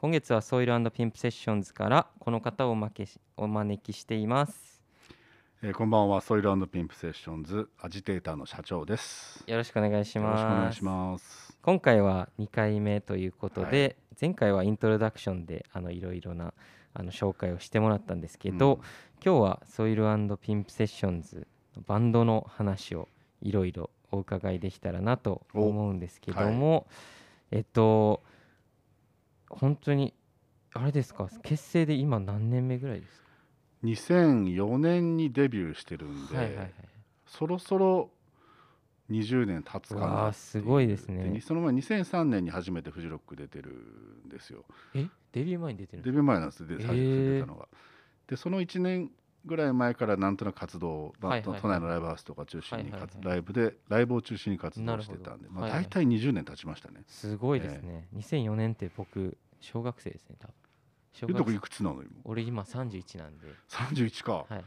今月はソイルピンプセッションズからこの方をおまけしお招きしています。えー、こんばんは。ソイルピンプセッションズアジテーターの社長です。よろしくお願いします。よろしくお願いします。今回は2回目ということで、はい、前回はイントロダクションであのいろいろなあの紹介をしてもらったんですけど、うん、今日はソイルピンプセッションズバンドの話をいろいろお伺いできたらなと思うんですけども、はい、えっと本当にあれですか？結成で今何年目ぐらいですか？2004年にデビューしてるんで、はいはいはい、そろそろ20年経つかなすごいですね。その前2003年に初めてフジロック出てるんですよ。え？デビュー前に出てるデビュー前なんですで、えー、出たのが。でその1年ぐらい前からなんとなく活動、まあ、都内のライブハウスとか中心に、ライブでライブを中心に活動してたんで、まあ、大体20年経ちましたね、すごいですね、えー、2004年って僕小学生ですね多分。小学生。いくつなの今？俺今31なんで。31か、はい、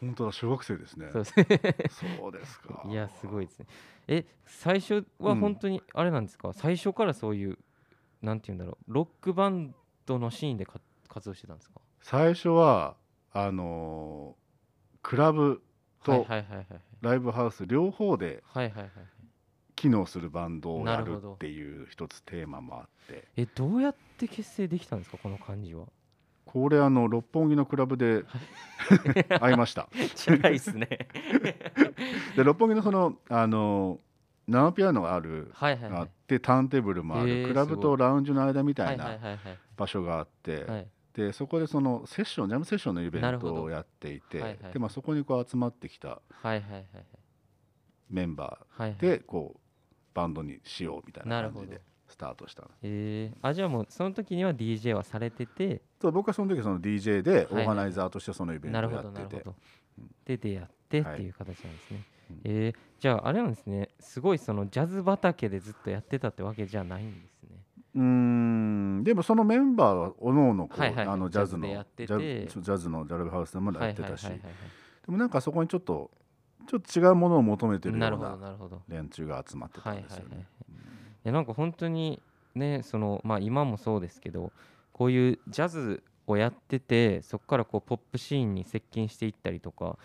本当だ小学生ですね。そうです。そうですか。いやすごいですね。え最初は本当にあれなんですか、うん、最初からそういうなんて言うんだろうロックバンドのシーンで活動してたんですか？最初はあのー、クラブとライブハウス両方で機能するバンドをやるっていう一つテーマもあって。えどうやって結成できたんですかこの感じは？これあの六本木のクラブで会いました。近いですね。で六本木のそのあの生ピアノがある、はいはいはい、あってターンテーブルもある、えー、クラブとラウンジの間みたいな場所があって、はい、でそこでそのセッションジャムセッションのイベントをやっていて、はいはい、でまあ、そこにこう集まってきたメンバーでこうバンドにしようみたいな感じでスタートしたの。えー、あじゃあもうその時には DJ はされてて。そう僕はその時その DJ でオーガナイザーとしてそのイベントをやってて、で出会ってっていう形なんですね。はいえー、じゃああれなんですね。すごいそのジャズ畑でずっとやってたってわけじゃないんですね。うん。でもそのメンバーはおのおのジャズのジャジャズのジャルブハウスでもやってたし、でもなんかそこにちょっとちょっと違うものを求めてるような連中が集まってたんですよね。いやなんか本当にねそのまあ今もそうですけどこういうジャズをやっててそこからこうポップシーンに接近していったりとか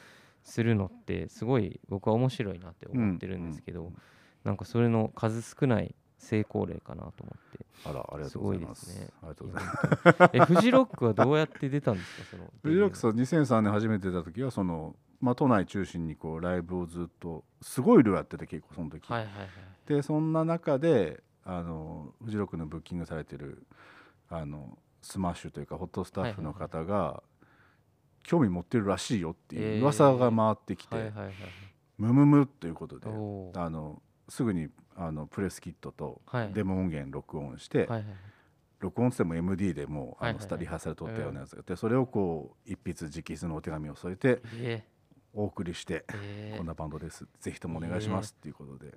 するのってすごい僕は面白いなって思ってるんですけど、うんうん、なんかそれの数少ない成功例かなと思って。あらありがとうございます。すごいですね。ありがとうございます。えフジロックはどうやって出たんですか？その フジロックさ2003年初めて出た時はそのまあ、都内中心にこうライブをずっとすごい量やってて結構その時、はいはいはい、でそんな中であのフジロックのブッキングされてるあのスマッシュというかホットスタッフの方が興味持ってるらしいよっていう噂が回ってきて、ムムムということであのすぐにあのプレスキットとデモ音源録音して、はいはいはい、録音しても MD でもうあのスタリハーサル撮ったようなやつがあってそれをこう一筆直筆のお手紙を添えてお送りして、こんなバンドです。ぜひともお願いしますっていうことで。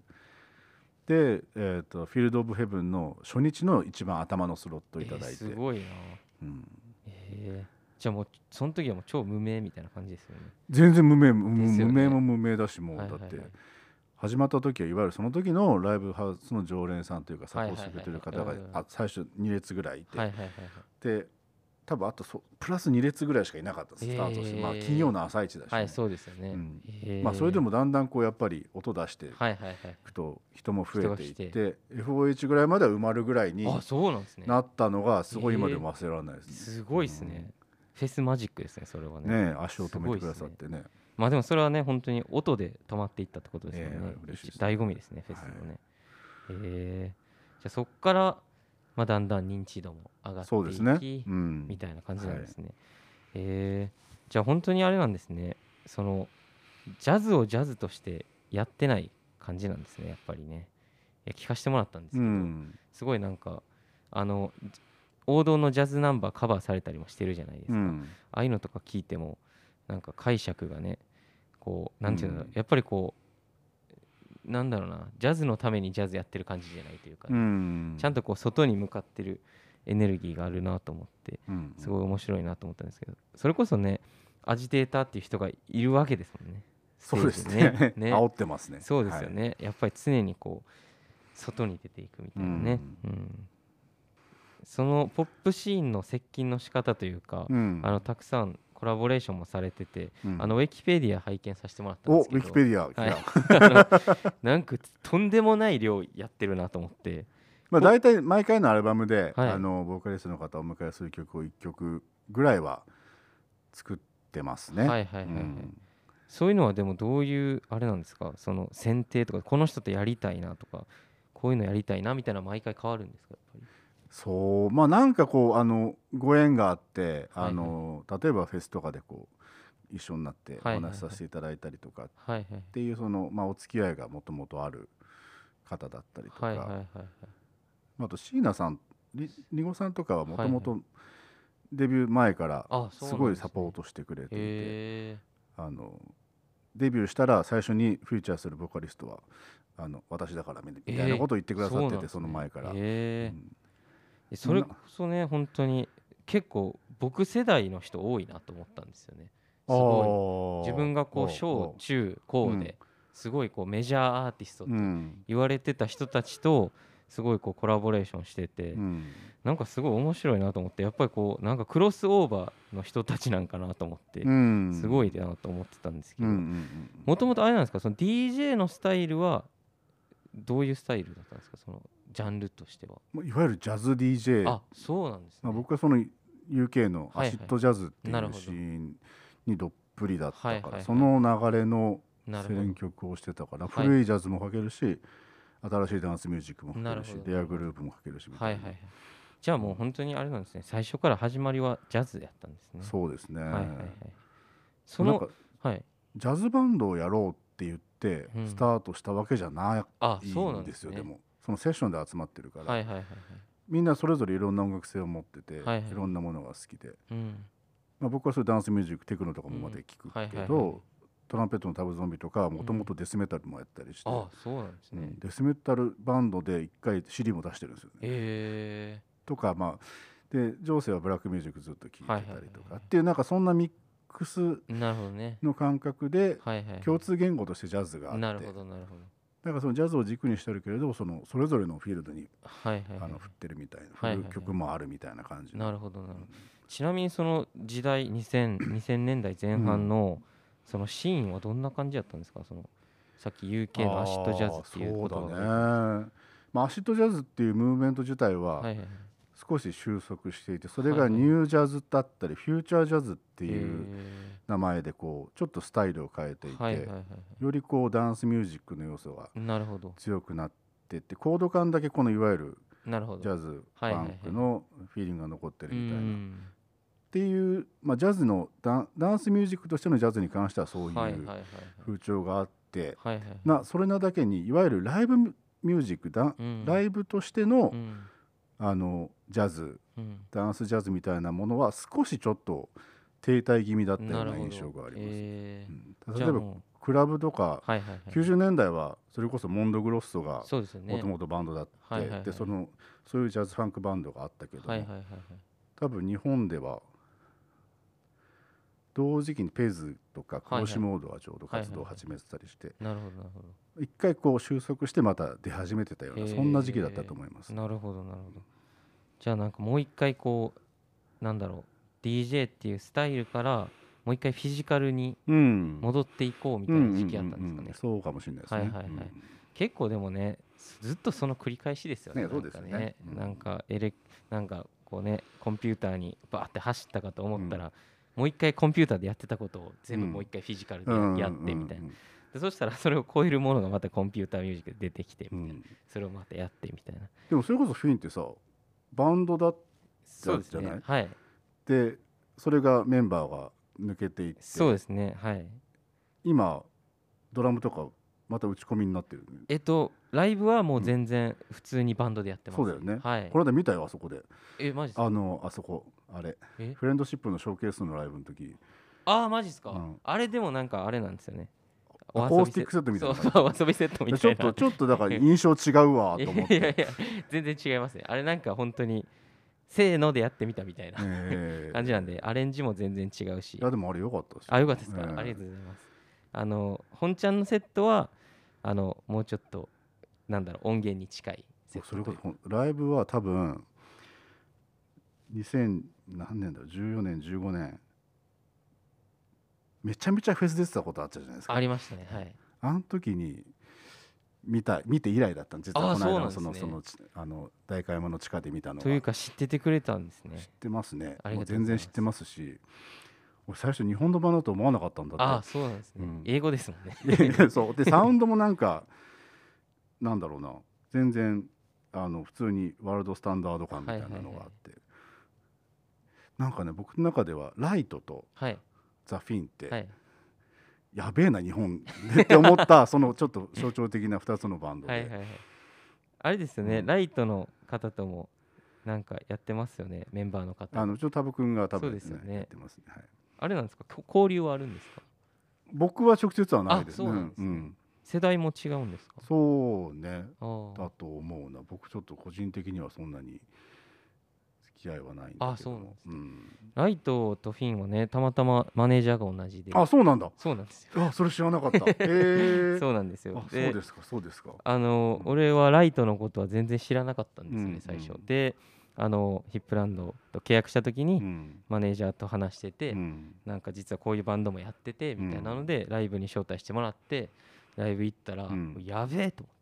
で、えーと、フィールド・オブ・ヘブンの初日の一番頭のスロットをいただいて、すごいな、うん。えー、じゃあもうその時はもう超無名みたいな感じですよね。全然無名、ね、無名も無名だしもうだって、始まった時はいわゆるその時のライブハウスの常連さんというかサポートしてくれてる方が最初2列ぐらいいて、で多分あとそプラス2列ぐらいしかいなかったスタートして、まあ、金曜の朝一だし、ね、はいそうですよね、うん。まあ、それでもだんだんこうやっぱり音出していくと人も増えていって、FOH ぐらいまでは埋まるぐらいになったのがすごい今でも忘れられないですね。すごいですね、フェスマジックですねそれはね。ね足を止めてくださってね、ね、まあでもそれはね本当に音で止まっていったってことですよね、えー、し醍醐味ですねフェスのね、はい、えー、じゃあそこから、まあ、だんだん認知度も上がっていき、ね。うん、みたいな感じなんですね、はい、えー、じゃあ本当にあれなんですね。そのジャズをジャズとしてやってない感じなんですねやっぱりね。聞かせてもらったんですけど、うん、すごいなんかあの王道のジャズナンバーカバーされたりもしてるじゃないですか、うん、ああいうのとか聞いてもなんか解釈がねこうなんていうんだろう、うん、やっぱりこうなんだろうなジャズのためにジャズやってる感じじゃないというか、ねうん、ちゃんとこう外に向かってるエネルギーがあるなと思ってすごい面白いなと思ったんですけどそれこそねアジテーターっていう人がいるわけですもんね。そうですね。ね。煽ってますね。そうですよね、はい、やっぱり常にこう外に出ていくみたいなね、うん、うん。そのポップシーンの接近の仕方というか、うん、あのたくさんコラボレーションもされてて、うん、あのウィキペディア拝見させてもらったんですけど。ウィキペディア、はい、なんかとんでもない量やってるなと思って。まあ大体毎回のアルバムで、はい、あのボーカリストの方をお迎えする曲を1曲ぐらいは作ってますね。はいはいはい、はい。うん、そういうのはでもどういうあれなんですか？その選定とかこの人とやりたいなとかこういうのやりたいなみたいな毎回変わるんですか？やっぱりそう。まあなんかこうあのご縁があってあの、はい。はい、例えばフェスとかでこう一緒になってお話しさせていただいたりとかっていうその、まあ、お付き合いがもともとある方だったりとか、はいはいはいはい、あと椎名さんりりごさんとかはもともとデビュー前からすごいサポートしてくれていて、あのデビューしたら最初にフューチャーするボーカリストはあの私だからみたいなことを言ってくださってて、その前から。えー。うんそれこそね本当に結構僕世代の人多いなと思ったんですよね。すごい。自分がこう小中高ですごいこうメジャーアーティストって言われてた人たちとすごいこうコラボレーションしてて、なんかすごい面白いなと思ってやっぱりこうなんかクロスオーバーの人たちなんかなと思って、すごいなと思ってたんですけどもともとあれなんですかその DJ のスタイルはどういうスタイルだったんですかそのジャンルとしては、まあ、いわゆるジャズ DJ あそうなんです、ね、まあ、僕はその UK のアシッドジャズっていうシーンにどっぷりだったから、その流れの選曲をしてたから古いジャズもかけるし、新しいダンスミュージックもかけるしレアグループもかけるしみたいな、はいはいはい、じゃあもう本当にあれなんですね。最初から始まりはジャズやったんですね。そうですね、はいはいはい、そのはい、ジャズバンドをやろうって言ってスタートしたわけじゃないんですよ、うん、でもそのセッションで集まってるから、はいはいはいはい、みんなそれぞれいろんな音楽性を持ってて、はいはい、いろんなものが好きで、うん、まあ、僕はそういうダンスミュージックテクノとかもまで聞くけど、うん。はいはいはい、トランペットのタブゾンビとかもともとデスメタルもやったりして、あそうなんですね、デスメタルバンドで一回 CD も出してるんですよね。え。ー、とかまあでジョーセはブラックミュージックずっと聴いてたりとか、っていうなんかそんなミックスの感覚で共通言語としてジャズがあって。なるほどなるほどだからそのジャズを軸にしてるけれどそのそれぞれのフィールドに、はいはいあの振ってるみたいな、はいはいはい、曲もあるみたいな感じなるほどなるほど、ちなみにその時代 2000, 2000年代前半の、そのシーンはどんな感じだったんですか？そのさっき UK のアシッドジャズっていうことだね、まあ、アシッドジャズっていうムーブメント自体は、はいはいはい少し収束していてそれがニュージャズだったりフューチャージャズっていう名前でこうちょっとスタイルを変えていてよりこうダンスミュージックの要素が強くなってってコード感だけこのいわゆるジャズファンクのフィーリングが残ってるみたいな。っていう、まあ、ジャズのダンスミュージックとしてのジャズに関してはそういう風潮があって、なそれなだけにいわゆるライブミュージックだ、ライブとしての、あのジャズ、うん、ダンスジャズみたいなものは少しちょっと停滞気味だったような印象があります。えー。うん、例えばクラブとか、はいはいはい、90年代はそれこそモンドグロッソがもともとバンドだって、はいはいはい、でそのそういうジャズファンクバンドがあったけど、はいはいはいはい、多分日本では同時期にペーズとかクロシモードはちょうど活動を始めてたりして、なるほどなるほど一回こう収束してまた出始めてたような、そんな時期だったと思います。なるほどなるほどじゃあなんかもう一回こうなんだろう DJ っていうスタイルからもう一回フィジカルに戻っていこうみたいな時期あったんですかね。そうかもしれないですね。はいはいはい。うん、結構でもねずっとその繰り返しですよね。ねそうですね。ねうん、なんかエレなんかこうねコンピューターにバーって走ったかと思ったら、うん、もう一回コンピューターでやってたことを全部もう一回フィジカルでやってみたいな。でそしたらそれを超えるものがまたコンピューターミュージックで出てきてみたいな、それをまたやってみたいな。でもそれこそフィンってさバンドだったじゃない、ね、はい。でそれがメンバーが抜けていって。そうですね。はい。今ドラムとかまた打ち込みになってる、ね、えっとライブはもう全然普通にバンドでやってます、うん、そうだよね、はい、この間見たよあそこで。えマジあのあそこあれ。フレンドシップのショーケースのライブの時。ああマジっすか、うん、あれでもなんかあれなんですよね。アコースティックセットみたいな。そう遊びセットみたいな。ちょっとちょっとだから印象違うわと思って。いやいや全然違いますね。あれなんか本当にせーのでやってみたみたいな、感じなんでアレンジも全然違うし。いやでもあれ良かったですあ良かったですか、ありがとうございます。あの本ちゃんのセットはあのもうちょっとなんだろう音源に近いそれこそライブは多分2000何年だろう？14年15年めちゃめちゃフェス出てたことあったじゃないですか。ありましたね。はい。あの時に見た見て以来だったん実はこの間のそのそのあの大会山の地下で見たのというか知っててくれたんですね。知ってますね。もう全然知ってますし。俺最初日本の版だと思わなかったんだって。あそうなんですね、うん、英語ですもんね。そう。でサウンドもなんかなんだろうな。全然あの普通にワールドスタンダード感みたいなのがあって、なんかね僕の中ではライトとザ・フィンって、はい、やべえな日本で って思ったそのちょっと象徴的な2つのバンドで。はいはい、はい、あれですよね、うん、ライトの方ともなんかやってますよねメンバーの方。あのちょっとタブ君が多分、ね、そうですよね。やってますね、はい、あれなんですか？交流はあるんですか？僕は直接はないですね、ね、うん、世代も違うんですか？そうね。だと思うな。僕ちょっと個人的にはそんなに付き合いはないんあそうなんです、ね、うん、ライトとフィンはねたまたまマネージャーが同じで。あそうなんだ。そうなんですよ。あそれ知らなかった。へえ。そうなんですよ。そうですかそうですか。あの、うん、俺はライトのことは全然知らなかったんですね、うん、最初。であのヒップランドと契約した時に、マネージャーと話してて、うん、なんか実はこういうバンドもやっててみたいなので、ライブに招待してもらってライブ行ったら、やべえと思って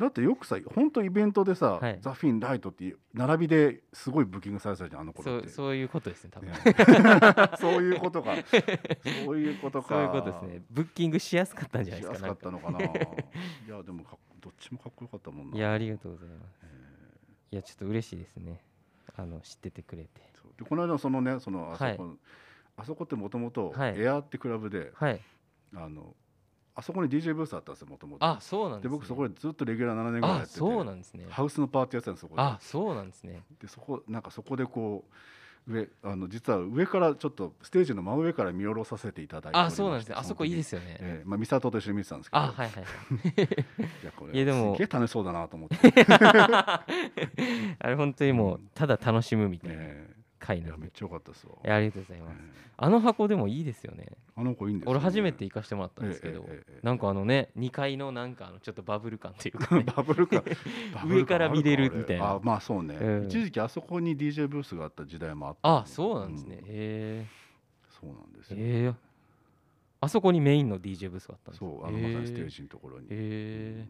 だってよくさ本当イベントでさ、はい、ザ・フィン・ライトって並びですごいブッキングされてたじゃんあの頃って。そういうことですね多分。そういうことか。そういうことか。そういうことですね。ブッキングしやすかったんじゃないですかしやすかったのかな。いやでもどっちもかっこよかったもんな。いやありがとうございます、いやちょっと嬉しいですね。あの知っててくれて。でこの間そのねそのあそこ、はい、あそこってもともとエアってクラブで、はい、あのあそこに DJ ブースあったんですよもともとあそうなんです、ね、で僕そこでずっとレギュラー7年ぐらいやっててそうなんですね。ハウスのパーティーやってたんですそこであそうなんですね。でそこなんかそこでこう上あの実は上からちょっとステージの真上から見下ろさせていただいてあそうなんですね。あそこいいですよね、えー、まあ美里と一緒に見てたんですけど。あはいはいい。やこれいやでも。すげえ楽しそうだなと思って。あれ本当にもうただ楽しむみたいな、え。ー回なんめっちゃ良かったですわ。ありがとうございます、あの箱でもいいですよね。あの子いいんです、俺初めて行かしてもらったんですけど、なんかあのね2階のなんかあのちょっとバブル感というか、バブル感。上から見れるみたいな。あまあそうね、一時期あそこに DJ ブースがあった時代もあったあそうなんですね、へえ。そうなんですよ。え。あそこにメインの DJ ブースがあったんですそうあのまさにステージのところに。へえ。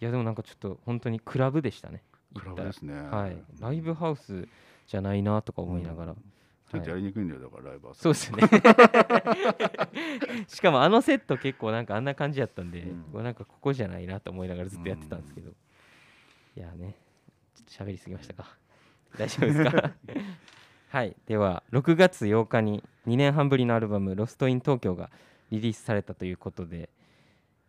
いやでもなんかちょっと本当にクラブでしたね。クラブですね。はい。ライブハウスじゃないなとか思いながら、ちょっとやりにくいんだよ、だからライブはそうですね。しかもあのセット結構なんかあんな感じやったんで、うん、なんかここじゃないなと思いながらずっとやってたんですけど、いやね。ちょっと喋りすぎましたか。大丈夫ですか？はい。では6月8日に2年半ぶりのアルバム「ロスト・イン・東京」がリリースされたということで、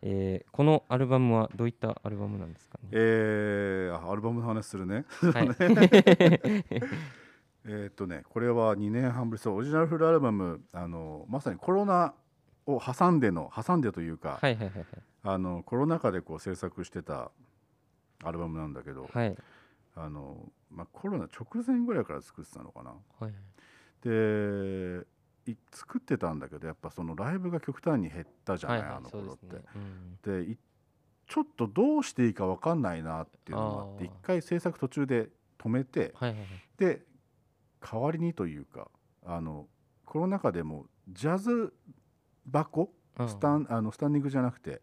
えー、このアルバムはどういったアルバムなんですかね？えー、アルバムの話するね。はい、えっとねこれは2年半ぶりそうオリジナルフルアルバムあのまさにコロナを挟んでの挟んでというか、はいはいはいはい、あのコロナ禍でこう制作してたアルバムなんだけど、はい、あのまあ、コロナ直前ぐらいから作ってたのかな。はい、で作ってたんだけどやっぱそのライブが極端に減ったじゃない、はいはい、あの頃って。で、ね。うん、ちょっとどうしていいか分かんないなっていうのがあって一回制作途中で止めて、はいはいはい、で代わりにというかあのコロナ禍でもジャズ箱スタンあのスタンディングじゃなくて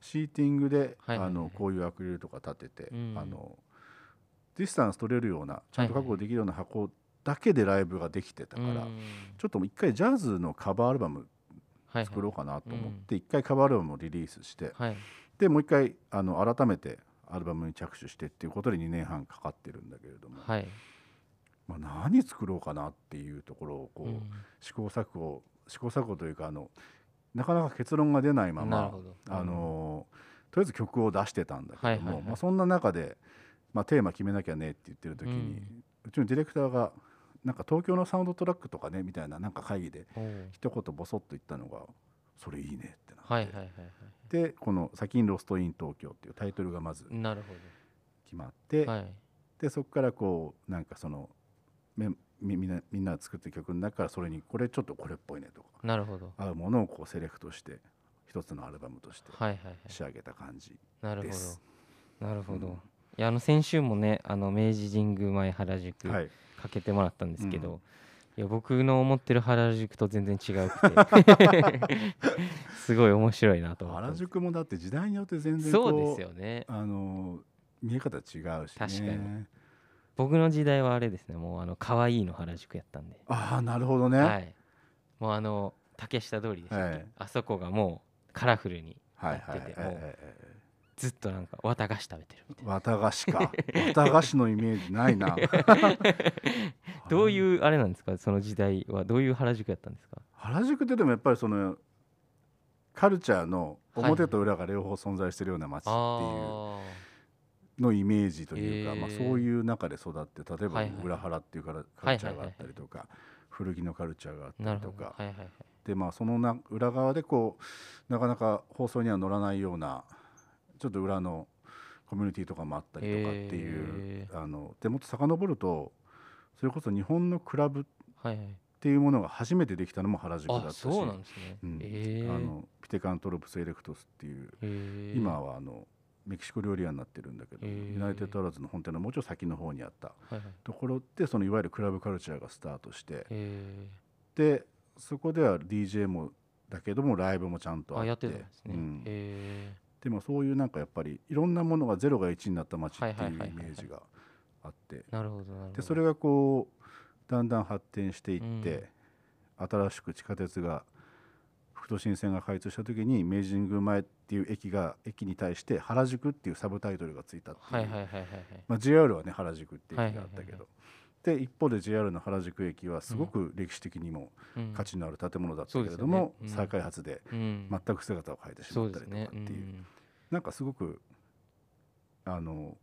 シーティングで、はいはいはい、あのこういうアクリルとか立てて、うん、あのディスタンス取れるようなちゃんと確保できるような箱だけでライブができてたから、ちょっと一回ジャズのカバーアルバム作ろうかなと思って一、回カバーアルバムをリリースして、はい、でもう一回あの改めてアルバムに着手してっていうことで2年半かかってるんだけれども、はい、まあ、何作ろうかなっていうところをこう、うん、試行錯誤試行錯誤というかあのなかなか結論が出ないまま、うん、あのとりあえず曲を出してたんだけども、まあ、そんな中で、まあ、テーマ決めなきゃねって言ってる時に、うん、うちのディレクターがなんか東京のサウンドトラックとかねみたいななんか会議で一言ボソッと言ったのが「それいいね」ってなって、はいはいはいはい、でこの「先にロストイン東京」っていうタイトルがまず決まって、はい、でそこからこうなんかそのみみんなみんな作った曲の中からそれにこれちょっとこれっぽいねとかなるほど。合うものをこうセレクトして一つのアルバムとして仕上げた感じです。なるほど。なるほど、うん、いやあの先週もねあの明治神宮前原宿かけてもらったんですけど、はいや僕の思ってる原宿と全然違うくて。すごい面白いなと原宿もだって時代によって全然そうですよね。あの見え方違うし、ね、確かに。僕の時代はあれですね。もうあの可愛いの原宿やったんで。ああなるほどね、はい、もうあの竹下通りでしたはい、あそこがもうカラフルになってて、もうずっとなんか綿菓子食べてるみたいな。綿菓子か。綿菓子のイメージないな。どういうあれなんですか？その時代は。どういう原宿やったんですか？原宿ってでもやっぱりそのカルチャーの表と裏が両方存在してるような街っていうのイメージというか、まあ、そういう中で育って例えば裏原っていうカルチャーがあったりとか古着のカルチャーがあったりとか。でまあそのな裏側でこうなかなか放送には乗らないようなちょっと裏のコミュニティとかもあったりとかっていう、あのでもっと遡るとそれこそ日本のクラブっていうものが初めてできたのも原宿だったし、そうなんですね、うん。あのピテカントロプスエレクトスっていう今はあのメキシコ料理屋になってるんだけど、ユナイテッドアラーズの本店のもうちょっと先の方にあったところでそのいわゆるクラブカルチャーがスタートしてでそこでは DJ もだけどもライブもちゃんとあって、でもそういうなんかやっぱりいろんなものがゼロが1になった街っていうイメージがあって。でそれがこうだんだん発展していって、うん、新しく地下鉄が副都心線が開通した時に明治神宮前っていう駅が駅に対して原宿っていうサブタイトルがついたっていう。JR はね原宿っていう駅があったけど、で一方で JR の原宿駅はすごく歴史的にも価値のある建物だったけれども、うんね。うん、再開発で全く姿を変えてしまったりとかっていう、ね。うん、なんかすごくあの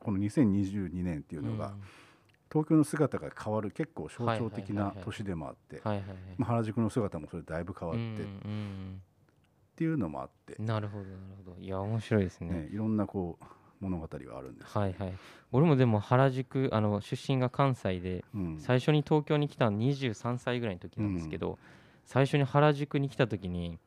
この2022年っていうのが、東京の姿が変わる結構象徴的な年でもあって原宿の姿もそれだいぶ変わって、っていうのもあって。なるほどなるほど。いや面白いですね、ね、いろんなこう物語はあるんです、ね、はいはい。俺もでも原宿あの出身が関西で、うん、最初に東京に来たの23歳ぐらいの時なんですけど、うん、最初に原宿に来た時に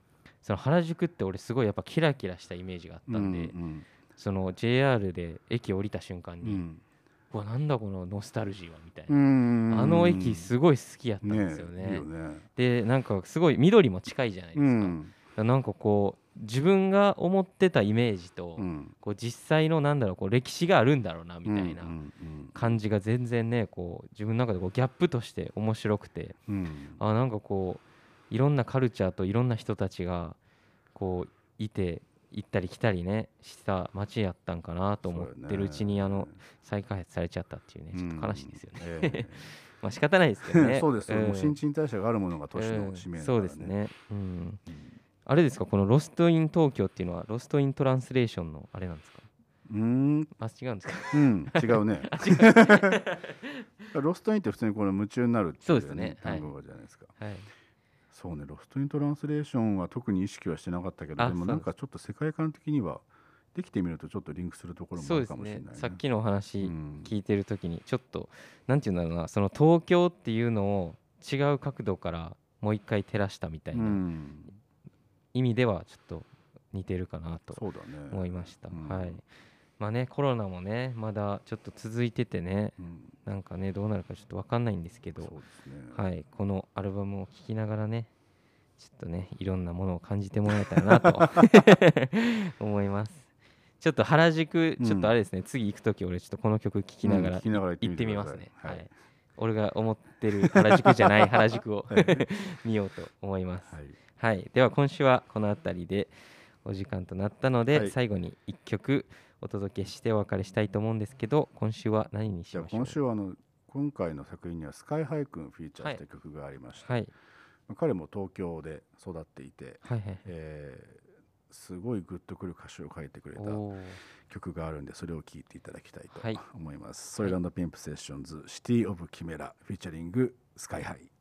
その原宿って俺すごいやっぱキラキラしたイメージがあったんで、うんうん、その JR で駅降りた瞬間に、うん、うわなんだこのノスタルジーはみたいな。あの駅すごい好きやったんですよね。ねね。でなんかすごい緑も近いじゃないですか。うんなんかこう自分が思ってたイメージと、うん、こう実際のなんだろうこう歴史があるんだろうなみたいな感じが全然ねこう自分の中でこうギャップとして面白くて、うん、あなんかこういろんなカルチャーといろんな人たちがこういて行ったり来たりねした街やったんかなと思ってるうちにあの再開発されちゃったっていうねちょっと悲しいですよね、うんえ。ー、まあ仕方ないですけどね。そうですう新陳代謝があるものが都市の使命、ね、そうですね。うんあれですか？このロストイン東京っていうのはロストイントランスレーションのあれなんですか？うん。あ違うんですか？うん。違うね。ロストインって普通にこれ夢中になるっていう、ね、そうですね。単語じゃないですか、はい、そうねロストイントランスレーションは特に意識はしてなかったけどでもなんかちょっと世界観的にはできてみるとちょっとリンクするところもあるかもしれない、ね。ね、さっきのお話聞いてる時にちょっと、うん、なんていうんだろうなその東京っていうのを違う角度からもう一回照らしたみたいな意味ではちょっと似てるかなと思いました。ねうん、はい。まあね、コロナもねまだちょっと続いててね、うん、なんかねどうなるかちょっと分かんないんですけど、ね、はい、このアルバムを聴きながらねちょっとねいろんなものを感じてもらえたらなと 思います。ちょっと原宿、ちょっとあれですね、うん、次行く時俺ちょっとこの曲聴きながら行ってみますね。はい、俺が思ってる原宿じゃない原宿を 見ようと思います。はいはい、では今週はこの辺りでお時間となったので、はい、最後に1曲お届けしてお別れしたいと思うんですけど今週は何にしましょう？今週はあの今回の作品には SKY-HI 君フィーチャーした曲がありまして、はい、彼も東京で育っていて、はいはい、えー、すごいグッとくる歌詞を書いてくれた曲があるんでそれを聴いていただきたいと思います、はい、 SOIL&"PIMP"SESSIONS City of Chimera featuring SKY-HI